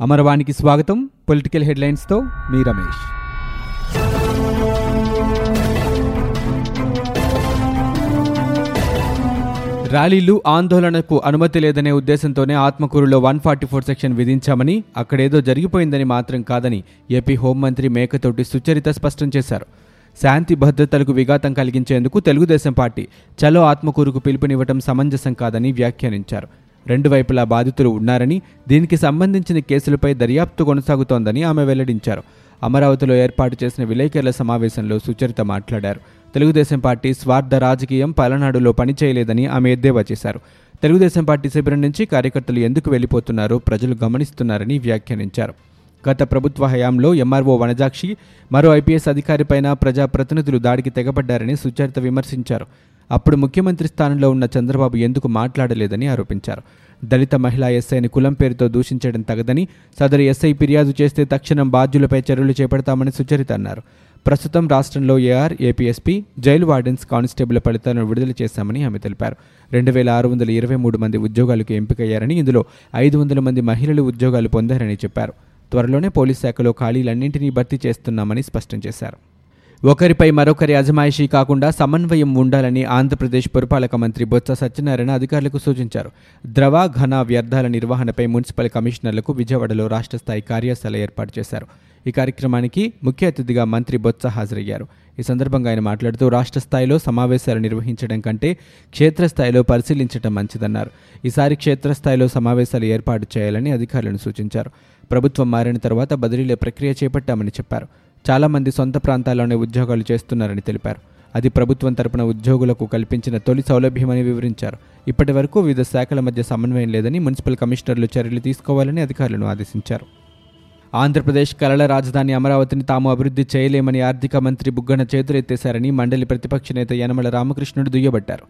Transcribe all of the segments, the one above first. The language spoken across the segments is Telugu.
అమరవాణికి స్వాగతం. పొలిటికల్ హెడ్లైన్స్తో మీ రమేష్. ర్యాలీలు ఆందోళనకు అనుమతి లేదనే ఉద్దేశంతోనే ఆత్మకూరులో వన్ ఫార్టీ ఫోర్ సెక్షన్ విధించామని అక్కడేదో జరిగిపోయిందని మాత్రం కాదని ఏపీ హోంమంత్రి మేకతోటి సుచరిత స్పష్టం చేశారు. శాంతి భద్రతలకు విఘాతం కలిగించేందుకు తెలుగుదేశం పార్టీ చలో ఆత్మకూరుకు పిలుపునివ్వటం సమంజసం కాదని వ్యాఖ్యానించారు. రెండు వైపులా బాధితులు ఉన్నారని దీనికి సంబంధించిన కేసులపై దర్యాప్తు కొనసాగుతోందని ఆమె వెల్లడించారు. అమరావతిలో ఏర్పాటు చేసిన విలేకరుల సమావేశంలో సుచరిత మాట్లాడారు. తెలుగుదేశం పార్టీ స్వార్థ రాజకీయం పలనాడులో పనిచేయలేదని ఆమె ఎద్దేవా చేశారు. తెలుగుదేశం పార్టీ శిబిరం నుంచి కార్యకర్తలు ఎందుకు వెళ్ళిపోతున్నారో ప్రజలు గమనిస్తున్నారని వ్యాఖ్యానించారు. గత ప్రభుత్వ హయాంలో ఎంఆర్ఓ వనజాక్షి మరో ఐపీఎస్ అధికారిపైన ప్రజాప్రతినిధులు దాడికి తెగబడ్డారని సుచరిత విమర్శించారు. అప్పుడు ముఖ్యమంత్రి స్థానంలో ఉన్న చంద్రబాబు ఎందుకు మాట్లాడలేదని ఆరోపించారు. దళిత మహిళా ఎస్ఐని కులం పేరుతో దూషించడం తగదని సదరు ఎస్ఐ ఫిర్యాదు చేస్తే తక్షణం బాధ్యులపై చర్యలు చేపడతామని సుచరిత అన్నారు. ప్రస్తుతం రాష్ట్రంలో AR APSP jail wardens constable ఫలితాలను విడుదల చేశామని ఆమె తెలిపారు. రెండు వేల ఆరు వందల ఇరవై మూడు మంది ఉద్యోగాలకు ఎంపికయ్యారని ఇందులో ఐదు వందల మంది మహిళలు ఉద్యోగాలు పొందారని చెప్పారు. త్వరలోనే పోలీస్ శాఖలో ఖాళీలన్నింటినీ భర్తీ చేస్తున్నామని స్పష్టం చేశారు. ఒకరిపై మరొకరి అజమాయిషీ కాకుండా సమన్వయం ఉండాలని ఆంధ్రప్రదేశ్ పురపాలక మంత్రి బొత్స సత్యనారాయణ అధికారులకు సూచించారు. ద్రవ ఘన వ్యర్థాల నిర్వహణపై మున్సిపల్ కమిషనర్లకు విజయవాడలో రాష్ట్ర స్థాయి కార్యశాల ఏర్పాటు చేశారు. ఈ కార్యక్రమానికి ముఖ్య అతిథిగా మంత్రి బొత్స హాజరయ్యారు. ఈ సందర్భంగా ఆయన మాట్లాడుతూ రాష్ట్ర స్థాయిలో సమావేశాలు నిర్వహించడం కంటే క్షేత్రస్థాయిలో పరిశీలించడం మంచిదన్నారు. ఈసారి క్షేత్రస్థాయిలో సమావేశాలు ఏర్పాటు చేయాలని అధికారులను సూచించారు. ప్రభుత్వం మారిన తర్వాత బదిలీల ప్రక్రియ చేపట్టామని చెప్పారు. చాలామంది సొంత ప్రాంతాల్లోనే ఉద్యోగాలు చేస్తున్నారని తెలిపారు. అది ప్రభుత్వం తరపున ఉద్యోగులకు కల్పించిన తొలి సౌలభ్యమని వివరించారు. ఇప్పటి వరకు వివిధ శాఖల మధ్య సమన్వయం లేదని మున్సిపల్ కమిషనర్లు చర్యలు తీసుకోవాలని అధికారులను ఆదేశించారు. ఆంధ్రప్రదేశ్ కలల రాజధాని అమరావతిని తాము అభివృద్ధి చేయలేమని ఆర్థిక మంత్రి బుగ్గన చేతులెత్తేశారని మండలి ప్రతిపక్ష నేత యనమల రామకృష్ణుడు దుయ్యబట్టారు.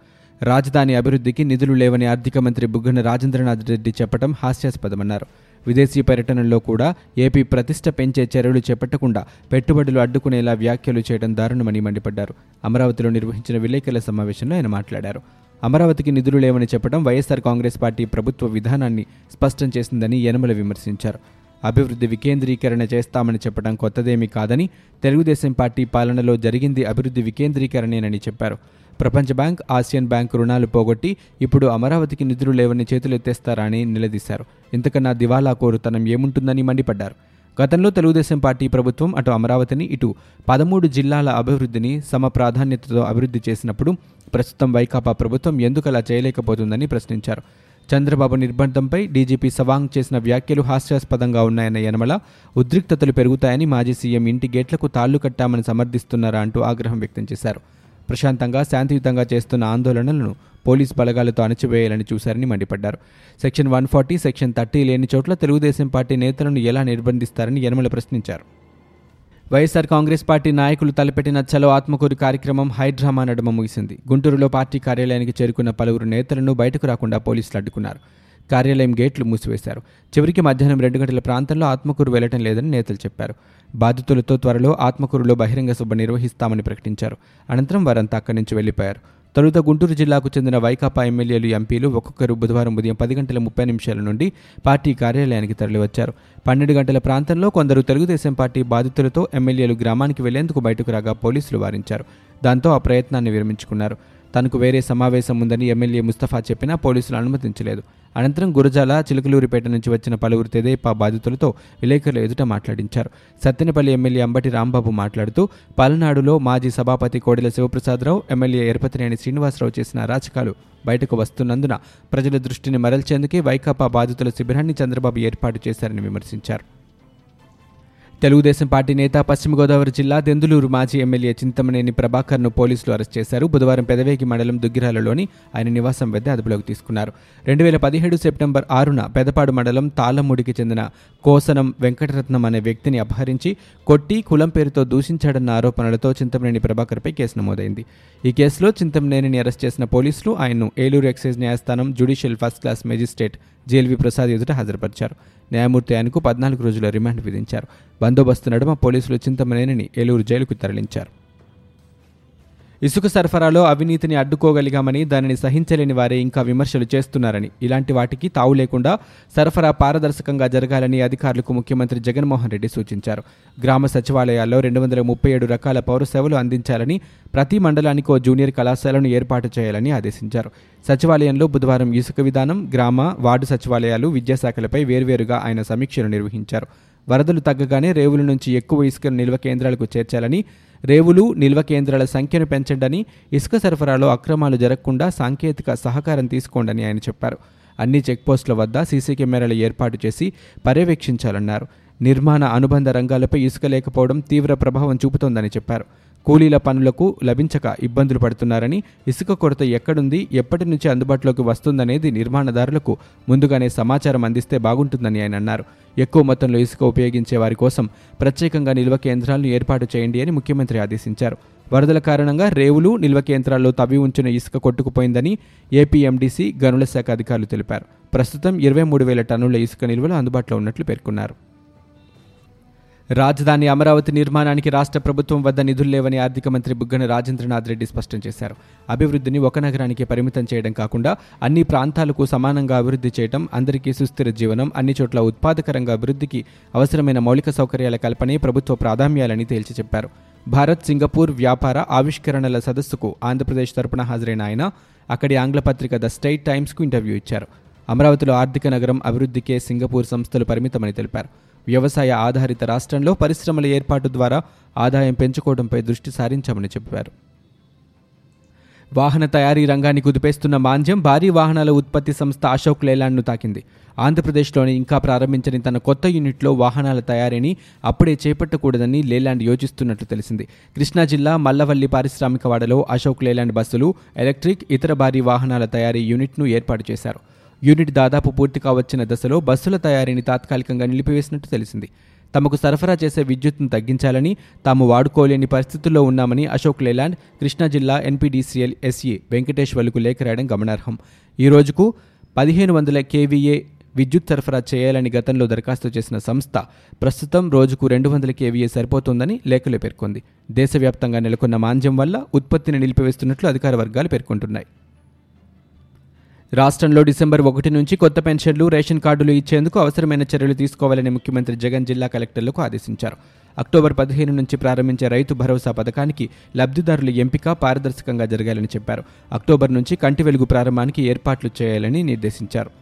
రాజధాని అభివృద్ధికి నిధులు లేవని ఆర్థిక మంత్రి బుగ్గన రాజేంద్రనాథ్ రెడ్డి చెప్పడం హాస్యాస్పదమన్నారు. విదేశీ పర్యటనల్లో కూడా ఏపీ ప్రతిష్ట పెంచే చర్యలు చేపట్టకుండా పెట్టుబడులు అడ్డుకునేలా వ్యాఖ్యలు చేయడం దారుణమని మండిపడ్డారు. అమరావతిలో నిర్వహించిన విలేకరుల సమావేశంలో ఆయన మాట్లాడారు. అమరావతికి నిధులు లేవని చెప్పడం వైఎస్సార్ కాంగ్రెస్ పార్టీ ప్రభుత్వ విధానాన్ని స్పష్టం చేసిందని యనమల విమర్శించారు. అభివృద్ధి వికేంద్రీకరణ చేస్తామని చెప్పడం కొత్తదేమీ కాదని తెలుగుదేశం పార్టీ పాలనలో జరిగింది అభివృద్ధి వికేంద్రీకరణేనని చెప్పారు. ప్రపంచ బ్యాంక్ ఆసియన్ బ్యాంక్ రుణాలు పోగొట్టి ఇప్పుడు అమరావతికి నిధులు లేవని చేతులెత్తేస్తారా అని నిలదీశారు. ఇంతకన్నా దివాలా కోరుతనం ఏముంటుందని మండిపడ్డారు. గతంలో తెలుగుదేశం పార్టీ ప్రభుత్వం అటు అమరావతిని ఇటు పదమూడు జిల్లాల అభివృద్ధిని సమ ప్రాధాన్యతతో అభివృద్ధి చేసినప్పుడు ప్రస్తుతం వైకాపా ప్రభుత్వం ఎందుకు అలా చేయలేకపోతుందని ప్రశ్నించారు. చంద్రబాబు నిర్బంధంపై డీజీపీ సవాంగ్ చేసిన వ్యాఖ్యలు హాస్యాస్పదంగా ఉన్నాయన్న యనమల ఉద్రిక్తతలు పెరుగుతాయని మాజీ సీఎం ఇంటి గేట్లకు తాళ్ళు కట్టామని సమర్థిస్తున్నారా అంటూ ఆగ్రహం వ్యక్తం చేశారు. ప్రశాంతంగా శాంతియుతంగా చేస్తున్న ఆందోళనలను పోలీస్ బలగాలతో అణచివేయాలని చూశారని మండిపడ్డారు. Section one forty section thirty లేని చోట్ల తెలుగుదేశం పార్టీ నేతలను ఎలా నిర్బంధిస్తారని యనమల ప్రశ్నించారు. వైఎస్ఆర్ కాంగ్రెస్ పార్టీ నాయకులు తలపెట్టిన చలో ఆత్మకూరు కార్యక్రమం హైడ్రామా నడుమ ముగిసింది. గుంటూరులో పార్టీ కార్యాలయానికి చేరుకున్న పలువురు నేతలను బయటకు రాకుండా పోలీసులు అడ్డుకున్నారు. కార్యాలయం గేట్లు మూసివేశారు. చివరికి మధ్యాహ్నం రెండు గంటల ప్రాంతంలో ఆత్మకూరు వెళ్ళటం లేదని నేతలు చెప్పారు. బాధితులతో త్వరలో ఆత్మకూరులో బహిరంగ సభ నిర్వహిస్తామని ప్రకటించారు. అనంతరం వారంతా అక్కడి నుంచి వెళ్ళిపోయారు తొలుత గుంటూరు జిల్లాకు చెందిన వైకాపా ఎమ్మెల్యేలు ఎంపీలు ఒక్కొక్కరు బుధవారం ఉదయం పది గంటల ముప్పై నిమిషాల నుండి పార్టీ కార్యాలయానికి తరలివచ్చారు. పన్నెండు గంటల ప్రాంతంలో కొందరు తెలుగుదేశం పార్టీ బాధితులతో ఎమ్మెల్యేలు గ్రామానికి వెళ్ళేందుకు బయటకు రాగా పోలీసులు వారించారు. దాంతో ఆ ప్రయత్నాన్ని విరమించుకున్నారు. తనకు వేరే సమావేశం ఉందని ఎమ్మెల్యే ముస్తఫా చెప్పినా పోలీసులు అనుమతించలేదు. అనంతరం గురజాల చిలుకలూరిపేట నుంచి వచ్చిన పలువురు తెదేపా బాధితులతో విలేకరుల ఎదుట మాట్లాడించారు. సత్తెనపల్లి ఎమ్మెల్యే అంబటి రాంబాబు మాట్లాడుతూ పల్నాడులో మాజీ సభాపతి కోడెల శివప్రసాదరావు ఎమ్మెల్యే ఎరపతినేని శ్రీనివాసరావు చేసిన అరాచకాలు బయటకు వస్తున్నందున ప్రజల దృష్టిని మరల్చేందుకే వైకాపా బాధితుల శిబిరాన్ని చంద్రబాబు ఏర్పాటు చేశారని విమర్శించారు. తెలుగుదేశం పార్టీ నేత పశ్చిమ గోదావరి జిల్లా దెందులూరు మాజీ ఎమ్మెల్యే చింతమనేని ప్రభాకర్ను పోలీసులు అరెస్ట్ చేశారు. బుధవారం పెదవేగి మండలం దుగ్గిరాలలోని ఆయన నివాసం వద్ద అదుపులోకి తీసుకున్నారు. రెండు వేల పదిహేడు సెప్టెంబర్ ఆరున పెదపాడు మండలం తాళమూడికి చెందిన కోసనం వెంకటరత్నం అనే వ్యక్తిని అపహరించి కొట్టి కులం పేరుతో దూషించాడన్న ఆరోపణలతో చింతమనేని ప్రభాకర్పై కేసు నమోదైంది. ఈ కేసులో చింతమనేనిని అరెస్ట్ చేసిన పోలీసులు ఆయన్ను ఏలూరు ఎక్సైజ్ న్యాయస్థానం judicial first class magistrate JLV Prasad ఎదుట హాజరుపరిచారు. న్యాయమూర్తి ఆయనకు పద్నాలుగు రోజుల రిమాండ్ విధించారు. బందోబస్తు నడుమ పోలీసులు చింతమనేనిని ఏలూరు జైలుకు తరలించారు. ఇసుక సరఫరాలో అవినీతిని అడ్డుకోగలిగామని దానిని సహించలేని వారే ఇంకా విమర్శలు చేస్తున్నారని. ఇలాంటి వాటికి తావు లేకుండా సరఫరా పారదర్శకంగా జరగాలని అధికారులకు ముఖ్యమంత్రి జగన్మోహన్ రెడ్డి సూచించారు. గ్రామ సచివాలయాల్లో రెండు వందల ముప్పై ఏడు రకాల పౌర సేవలు అందించాలని ప్రతి మండలానికి ఓ జూనియర్ కళాశాలను ఏర్పాటు చేయాలని ఆదేశించారు. సచివాలయంలో బుధవారం ఇసుక విధానం గ్రామ వార్డు సచివాలయాలు విద్యాశాఖలపై వేర్వేరుగా ఆయన సమీక్షలు నిర్వహించారు. వరదలు తగ్గగానే రేవుల నుంచి ఎక్కువ ఇసుకను నిల్వ కేంద్రాలకు చేర్చాలని రేవులు నిల్వ కేంద్రాల సంఖ్యను పెంచండని ఇసుక సరఫరాలో అక్రమాలు జరగకుండా సాంకేతిక సహకారం తీసుకోండని ఆయన చెప్పారు. అన్ని చెక్పోస్టుల వద్ద సీసీ కెమెరాలు ఏర్పాటు చేసి పర్యవేక్షించాలన్నారు. నిర్మాణ అనుబంధ రంగాలపై ఇసుక లేకపోవడం తీవ్ర ప్రభావం చూపుతోందని చెప్పారు. కూలీల పనులకు లభించక ఇబ్బందులు పడుతున్నారని ఇసుక కొరత ఎక్కడుంది ఎప్పటి నుంచి అందుబాటులోకి వస్తుందనేది నిర్మాణదారులకు ముందుగానే సమాచారం అందిస్తే బాగుంటుందని ఆయన అన్నారు. ఎక్కువ మొత్తంలో ఇసుక ఉపయోగించే వారి కోసం ప్రత్యేకంగా నిల్వ కేంద్రాలను ఏర్పాటు చేయండి అని ముఖ్యమంత్రి ఆదేశించారు. వరదల కారణంగా రేవులు నిల్వ కేంద్రాల్లో తవ్వి ఉంచిన ఇసుక కొట్టుకుపోయిందని ఏపీఎండీసీ గనుల శాఖ అధికారులు తెలిపారు. ప్రస్తుతం ఇరవై మూడు వేల టన్నుల ఇసుక నిల్వలు అందుబాటులో ఉన్నట్లు పేర్కొన్నారు. రాజధాని అమరావతి నిర్మాణానికి రాష్ట్ర ప్రభుత్వం వద్ద నిధులు లేవని ఆర్థిక మంత్రి బుగ్గన రాజేంద్రనాథ్ రెడ్డి స్పష్టం చేశారు. అభివృద్ధిని ఒక నగరానికి పరిమితం చేయడం కాకుండా అన్ని ప్రాంతాలకు సమానంగా అభివృద్ధి చేయడం అందరికీ సుస్థిర జీవనం అన్ని చోట్ల ఉత్పాదకరంగా అభివృద్ధికి అవసరమైన మౌలిక సౌకర్యాల కల్పనే ప్రభుత్వ ప్రాధాన్యాలని తేల్చి చెప్పారు. భారత్ సింగపూర్ వ్యాపార ఆవిష్కరణల సదస్సుకు ఆంధ్రప్రదేశ్ తరపున హాజరైన ఆయన అక్కడి ఆంగ్ల పత్రిక ద స్టేట్ టైమ్స్కు ఇంటర్వ్యూ ఇచ్చారు. అమరావతిలో ఆర్థిక నగరం అభివృద్ధికే సింగపూర్ సంస్థలు పరిమితమని తెలిపారు. వ్యవసాయ ఆధారిత రాష్ట్రంలో పరిశ్రమల ఏర్పాటు ద్వారా ఆదాయం పెంచుకోవడంపై దృష్టి సారించామని చెప్పారు. వాహన తయారీ రంగాన్ని కుదిపేస్తున్న మాంద్యం భారీ వాహనాల ఉత్పత్తి సంస్థ అశోక్ లేలాండ్ను తాకింది. ఆంధ్రప్రదేశ్లోని ఇంకా ప్రారంభించని తన కొత్త యూనిట్లో వాహనాల తయారీని అప్పుడే చేపట్టకూడదని లేలాండ్ యోచిస్తున్నట్లు తెలిసింది. కృష్ణా జిల్లా మల్లవల్లి పారిశ్రామికవాడలో అశోక్ లేలాండ్ బస్సులు ఎలక్ట్రిక్ ఇతర భారీ వాహనాల తయారీ యూనిట్ను ఏర్పాటు చేశారు. యూనిట్ దాదాపు పూర్తి కావచ్చిన దశలో బస్సుల తయారీని తాత్కాలికంగా నిలిపివేసినట్టు తెలిసింది. తమకు సరఫరా చేసే విద్యుత్ను తగ్గించాలని తాము వాడుకోలేని పరిస్థితుల్లో ఉన్నామని అశోక్ లేలాండ్ కృష్ణా జిల్లా ఎన్పీడీసీఎల్ ఎస్ఈ వెంకటేశ్వర్లకు లేఖ రాయడం గమనార్హం. ఈ రోజుకు పదిహేను వందల కేవీఏ విద్యుత్ సరఫరా చేయాలని గతంలో దరఖాస్తు చేసిన సంస్థ ప్రస్తుతం రోజుకు రెండు వందల కేవీఏ సరిపోతుందని లేఖలో పేర్కొంది. దేశవ్యాప్తంగా నెలకొన్న మాంద్యం వల్ల ఉత్పత్తిని నిలిపివేస్తున్నట్లు అధికార వర్గాలు పేర్కొంటున్నాయి. రాష్ట్రంలో డిసెంబర్ ఒకటి నుంచి కొత్త పెన్షన్లు రేషన్ కార్డులు ఇచ్చేందుకు అవసరమైన చర్యలు తీసుకోవాలని ముఖ్యమంత్రి జగన్ జిల్లా కలెక్టర్లకు ఆదేశించారు. అక్టోబర్ పదిహేను నుంచి ప్రారంభించే రైతు భరోసా పథకానికి లబ్ధిదారుల ఎంపిక పారదర్శకంగా జరగాలని చెప్పారు. అక్టోబర్ నుంచి కంటి వెలుగు ప్రారంభానికి ఏర్పాట్లు చేయాలని నిర్దేశించారు.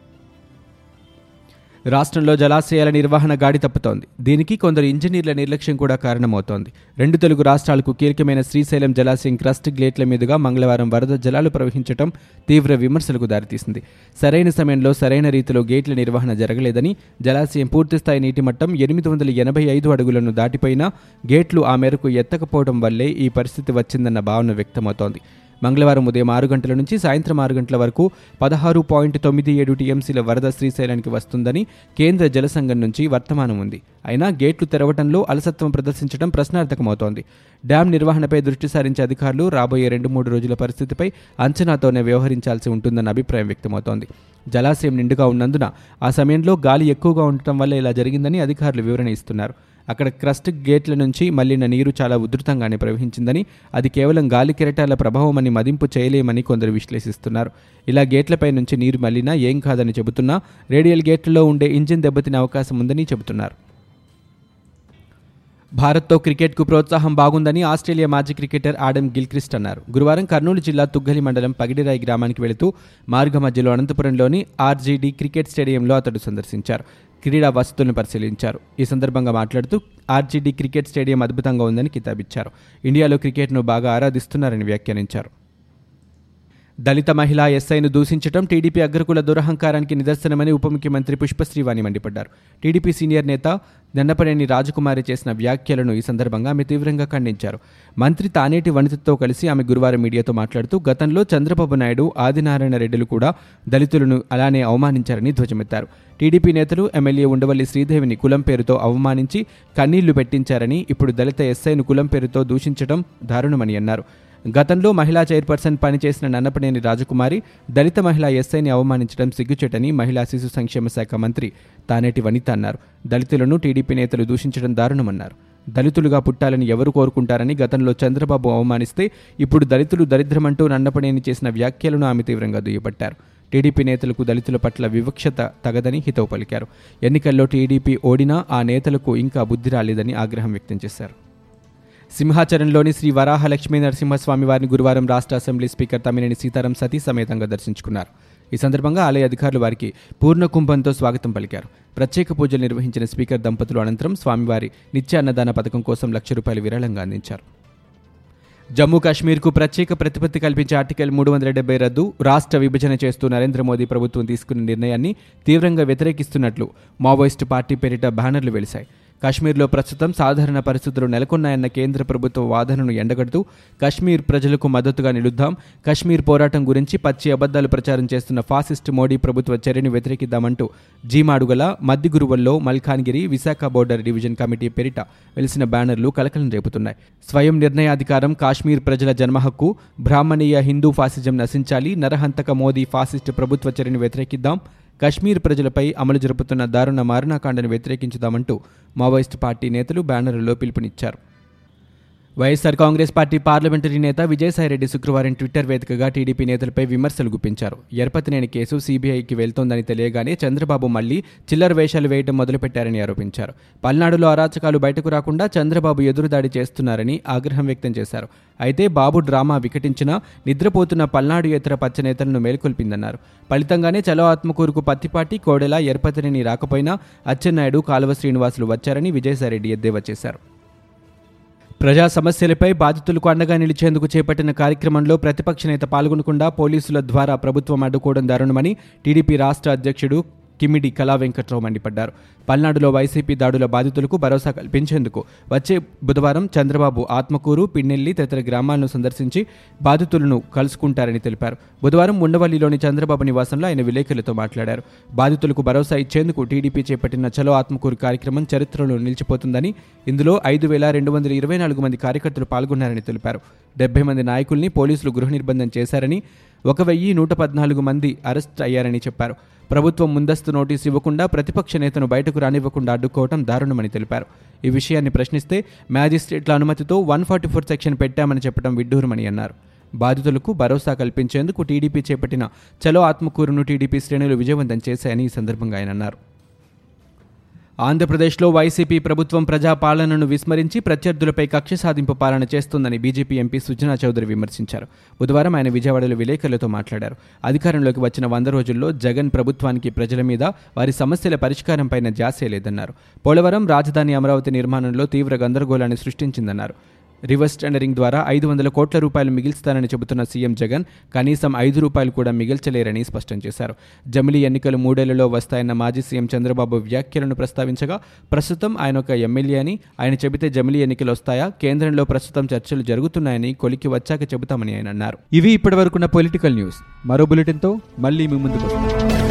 రాష్ట్రంలో జలాశయాల నిర్వహణ గాడి తప్పుతోంది. దీనికి కొందరు ఇంజనీర్ల నిర్లక్ష్యం కూడా కారణమవుతోంది. రెండు తెలుగు రాష్ట్రాలకు కీలకమైన శ్రీశైలం జలాశయం క్రస్ట్ గ్లేట్ల మీదుగా మంగళవారం వరద జలాలు ప్రవహించడం తీవ్ర విమర్శలకు దారితీసింది. సరైన సమయంలో సరైన రీతిలో గేట్ల నిర్వహణ జరగలేదని జలాశయం పూర్తిస్థాయి నీటి మట్టం ఎనిమిది వందల ఎనభై ఐదు అడుగులను దాటిపోయినా గేట్లు ఆ మేరకు ఎత్తకపోవడం వల్లే ఈ పరిస్థితి వచ్చిందన్న భావన వ్యక్తమవుతోంది. మంగళవారం ఉదయం ఆరు గంటల నుంచి సాయంత్రం ఆరు గంటల వరకు పదహారు పాయింట్ తొమ్మిది ఏడు టీఎంసీల వరద శ్రీశైలానికి వస్తుందని కేంద్ర జలసంఘం నుంచి వర్తమానం ఉంది. అయినా గేట్లు తెరవడంలో అలసత్వం ప్రదర్శించడం ప్రశ్నార్థకమవుతోంది. డ్యాం నిర్వహణపై దృష్టి సారించే అధికారులు రాబోయే రెండు మూడు రోజుల పరిస్థితిపై అంచనాతోనే వ్యవహరించాల్సి ఉంటుందన్న అభిప్రాయం వ్యక్తమవుతోంది. జలాశయం నిండుగా ఉన్నందున ఆ సమయంలో గాలి ఎక్కువగా ఉండటం వల్ల ఇలా జరిగిందని అధికారులు వివరణ ఇస్తున్నారు. అక్కడ క్రస్ట్ గేట్ల నుంచి మళ్ళిన నీరు చాలా ఉధృతంగానే ప్రవహించిందని అది కేవలం గాలి కెరటాల ప్రభావమని మదింపు చేయలేమని కొందరు విశ్లేషిస్తున్నారు. ఇలా గేట్లపై నుంచి నీరు మళ్ళినా ఏం కాదని చెబుతున్నా రేడియల్ గేట్లలో ఉండే ఇంజిన్ దెబ్బతినే అవకాశం ఉందని చెబుతున్నారు. భారత్తో క్రికెట్కు ప్రోత్సాహం బాగుందని ఆస్ట్రేలియా మాజీ క్రికెటర్ ఆడమ్ గిల్క్రిస్ట్ అన్నారు. గురువారం కర్నూలు జిల్లా తుగ్గలి మండలం పగిడిరాయి గ్రామానికి వెళుతూ మార్గ మధ్యలో అనంతపురంలోని ఆర్జీడీ క్రికెట్ స్టేడియంలో అతడు సందర్శించారు. క్రీడా వసతులను పరిశీలించారు. ఈ సందర్భంగా మాట్లాడుతూ ఆర్జీడీ క్రికెట్ స్టేడియం అద్భుతంగా ఉందని కితాబిచ్చారు. ఇండియాలో క్రికెట్ను బాగా ఆరాధిస్తున్నారని వ్యాఖ్యానించారు. దళిత మహిళా ఎస్ఐను దూషించడం టీడీపీ అగ్రకుల దురహంకారానికి నిదర్శనమని ఉప ముఖ్యమంత్రి పుష్పశ్రీవాణి మండిపడ్డారు. టీడీపీ సీనియర్ నేత దండపనేని రాజకుమారి చేసిన వ్యాఖ్యలను ఈ సందర్భంగా ఆమె తీవ్రంగా ఖండించారు. మంత్రి తానేటి వనితతో కలిసి ఆమె గురువారం మీడియాతో మాట్లాడుతూ గతంలో చంద్రబాబు నాయుడు ఆదినారాయణ రెడ్డిలు కూడా దళితులను అలానే అవమానించారని ధ్వజమెత్తారు. టీడీపీ నేతలు ఎమ్మెల్యే ఉండవల్లి శ్రీదేవిని కులం పేరుతో అవమానించి కన్నీళ్ళు పెట్టించారని ఇప్పుడు దళిత ఎస్ఐను కులం పేరుతో దూషించడం దారుణమని అన్నారు. గతంలో మహిళా చైర్పర్సన్ పనిచేసిన నన్నపనేని రాజకుమారి దళిత మహిళా ఎస్ఐని అవమానించడం సిగ్గుచేటని మహిళా శిశు సంక్షేమ శాఖ మంత్రి తానేటి వనిత అన్నారు. దళితులను టీడీపీ నేతలు దూషించడం దారుణమన్నారు. దళితులుగా పుట్టాలని ఎవరు కోరుకుంటారని గతంలో చంద్రబాబు అవమానిస్తే ఇప్పుడు దళితులు దరిద్రమంటూ నన్నపనేని చేసిన వ్యాఖ్యలను ఆమె తీవ్రంగా దుయ్యబట్టారు. టీడీపీ నేతలకు దళితుల పట్ల వివక్షత తగదని హితవు పలికారు. ఎన్నికల్లో టీడీపీ ఓడినా ఆ నేతలకు ఇంకా బుద్ధి రాలేదని ఆగ్రహం వ్యక్తం చేశారు. సింహాచలంలోని శ్రీ వరాహ లక్ష్మీ నరసింహస్వామి వారిని గురువారం రాష్ట్ర అసెంబ్లీ స్పీకర్ తమ్మినేని సీతారాం సతీ సమేతంగా దర్శించుకున్నారు. ఈ సందర్భంగా ఆలయ అధికారులు వారికి పూర్ణ కుంభంతో స్వాగతం పలికారు. ప్రత్యేక పూజలు నిర్వహించిన స్పీకర్ దంపతులు అనంతరం స్వామివారి నిత్య అన్నదాన పథకం కోసం లక్ష రూపాయలు విరాళంగా అందించారు. జమ్మూ కాశ్మీర్కు ప్రత్యేక ప్రతిపత్తి కల్పించే ఆర్టికల్ మూడు వందల డెబ్బై రద్దు రాష్ట్ర విభజన చేస్తూ నరేంద్ర మోదీ ప్రభుత్వం తీసుకున్న నిర్ణయాన్ని తీవ్రంగా వ్యతిరేకిస్తున్నట్లు మావోయిస్టు పార్టీ పేరిట బ్యానర్లు వెలిశాయి. కాశ్మీర్లో ప్రస్తుతం సాధారణ పరిస్థితులు నెలకొన్నాయన్న కేంద్ర ప్రభుత్వ వాదనను ఎండగడుతూ కశ్మీర్ ప్రజలకు మద్దతుగా నిలుద్దాం కశ్మీర్ పోరాటం గురించి పచ్చి అబద్దాలు ప్రచారం చేస్తున్న ఫాసిస్ట్ మోడీ ప్రభుత్వ చర్యను వ్యతిరేకిద్దామంటూ G Madugula మద్దిగురువల్లో Malkangiri Visakha border division committee పేరిట వెలిసిన బ్యానర్లు కలకలం రేపుతున్నాయి. స్వయం నిర్ణయాధికారం కాశ్మీర్ ప్రజల జన్మహక్కు బ్రాహ్మణీయ హిందూ ఫాసిజం నశించాలి నరహంతక మోదీ ఫాసిస్ట్ ప్రభుత్వ చర్యను వ్యతిరేకిద్దాం కశ్మీర్ ప్రజలపై అమలు జరుపుతున్న దారుణ మారణాకాండను వ్యతిరేకించుదామంటూ మావోయిస్టు పార్టీ నేతలు బ్యానర్లో పిలుపునిచ్చారు. వైఎస్సార్ కాంగ్రెస్ పార్టీ పార్లమెంటరీ నేత విజయసాయిరెడ్డి శుక్రవారం ట్విట్టర్ వేదికగా టీడీపీ నేతలపై విమర్శలు గుప్పించారు. ఎరపతినేని కేసు సీబీఐకి వెళ్తోందని తెలియగానే చంద్రబాబు మళ్ళీ చిల్లర వేషాలు వేయడం మొదలుపెట్టారని ఆరోపించారు. పల్నాడులో అరాచకాలు బయటకు రాకుండా చంద్రబాబు ఎదురుదాడి చేస్తున్నారని ఆగ్రహం వ్యక్తం చేశారు. అయితే బాబు డ్రామా వికటించినా నిద్రపోతున్న పల్నాడు ఇతర పచ్చనేతలను మేల్కొల్పిందన్నారు. ఫలితంగానే చలో ఆత్మకూరుకు పత్తిపాటి కోడెల ఎరపతినేని రాకపోయినా అచ్చెన్నాయుడు కాలువ శ్రీనివాసులు వచ్చారని విజయసాయిరెడ్డి ఎద్దేవా చేశారు. ప్రజా సమస్యలపై బాధితులకు అండగా నిలిచేందుకు చేపట్టిన కార్యక్రమంలో ప్రతిపక్ష నేత పాల్గొనకుండా పోలీసుల ద్వారా ప్రభుత్వం అడ్డుకోవడం దారుణమని టీడీపీ రాష్ట్ర అధ్యక్షుడు కిమిడి కళా వెంకట్రావు మండిపడ్డారు. పల్నాడులో వైసీపీ దాడుల బాధితులకు భరోసా కల్పించేందుకు వచ్చే బుధవారం చంద్రబాబు ఆత్మకూరు పిన్నెల్లి తదితర గ్రామాలను సందర్శించి బాధితులను కలుసుకుంటారని తెలిపారు. బుధవారం ఉండవల్లిలోని చంద్రబాబు నివాసంలో ఆయన విలేకరులతో మాట్లాడారు. బాధితులకు భరోసా ఇచ్చేందుకు టీడీపీ చేపట్టిన చలో ఆత్మకూరు కార్యక్రమం చరిత్రలో నిలిచిపోతుందని ఇందులో ఐదు వేల రెండు వందల ఇరవై నాలుగు మంది కార్యకర్తలు పాల్గొన్నారని తెలిపారు. డెబ్బై మంది నాయకుల్ని పోలీసులు గృహ నిర్బంధం చేశారని ఒక వెయ్యి నూట పద్నాలుగు మంది అరెస్ట్ అయ్యారని చెప్పారు. ప్రభుత్వం ముందస్తు నోటీసు ఇవ్వకుండా ప్రతిపక్ష నేతను బయటకు రానివ్వకుండా అడ్డుకోవడం దారుణమని తెలిపారు. ఈ విషయాన్ని ప్రశ్నిస్తే మ్యాజిస్ట్రేట్ల అనుమతితో వన్ ఫార్టీ ఫోర్ సెక్షన్ పెట్టామని చెప్పడం విడ్డూరమని అన్నారు. బాధితులకు భరోసా కల్పించేందుకు టీడీపీ చేపట్టిన చలో ఆత్మకూరును టీడీపీ శ్రేణులు విజయవంతం చేశాయని ఈ సందర్భంగా ఆయన అన్నారు. ఆంధ్రప్రదేశ్లో వైసీపీ ప్రభుత్వం ప్రజాపాలనను విస్మరించి ప్రత్యర్థులపై కక్ష సాధింపు పాలన చేస్తుందని బీజేపీ ఎంపీ సుజనా చౌదరి విమర్శించారు. బుధవారం ఆయన విజయవాడలో విలేకరులతో మాట్లాడారు. అధికారంలోకి వచ్చిన వంద రోజుల్లో జగన్ ప్రభుత్వానికి ప్రజల మీద వారి సమస్యల పరిష్కారంపైన జాసే లేదన్నారు. పోలవరం రాజధాని అమరావతి నిర్మాణంలో తీవ్ర గందరగోళాన్ని సృష్టించిందన్నారు. రివర్స్ టెండరింగ్ ద్వారా ఐదు వందల కోట్ల రూపాయలు మిగిల్స్తానని చెబుతున్న సీఎం జగన్ కనీసం ఐదు రూపాయలు కూడా మిగిల్చలేరని స్పష్టం చేశారు. జమిలీ ఎన్నికలు మూడేళ్ళలో వస్తాయన్న మాజీ సీఎం చంద్రబాబు వ్యాఖ్యలను ప్రస్తావించగా ప్రస్తుతం ఆయన ఒక ఎమ్మెల్యే అని ఆయన చెబితే జమిలీ ఎన్నికలు వస్తాయా కేంద్రంలో ప్రస్తుతం చర్చలు జరుగుతున్నాయని కొలికి వచ్చాక చెబుతామని ఆయన అన్నారు. ఇవి ఇప్పటివరకున్న పొలిటికల్ న్యూస్. మరో బులెటిన్తో మళ్ళీ మీ ముందుకు వస్తాం.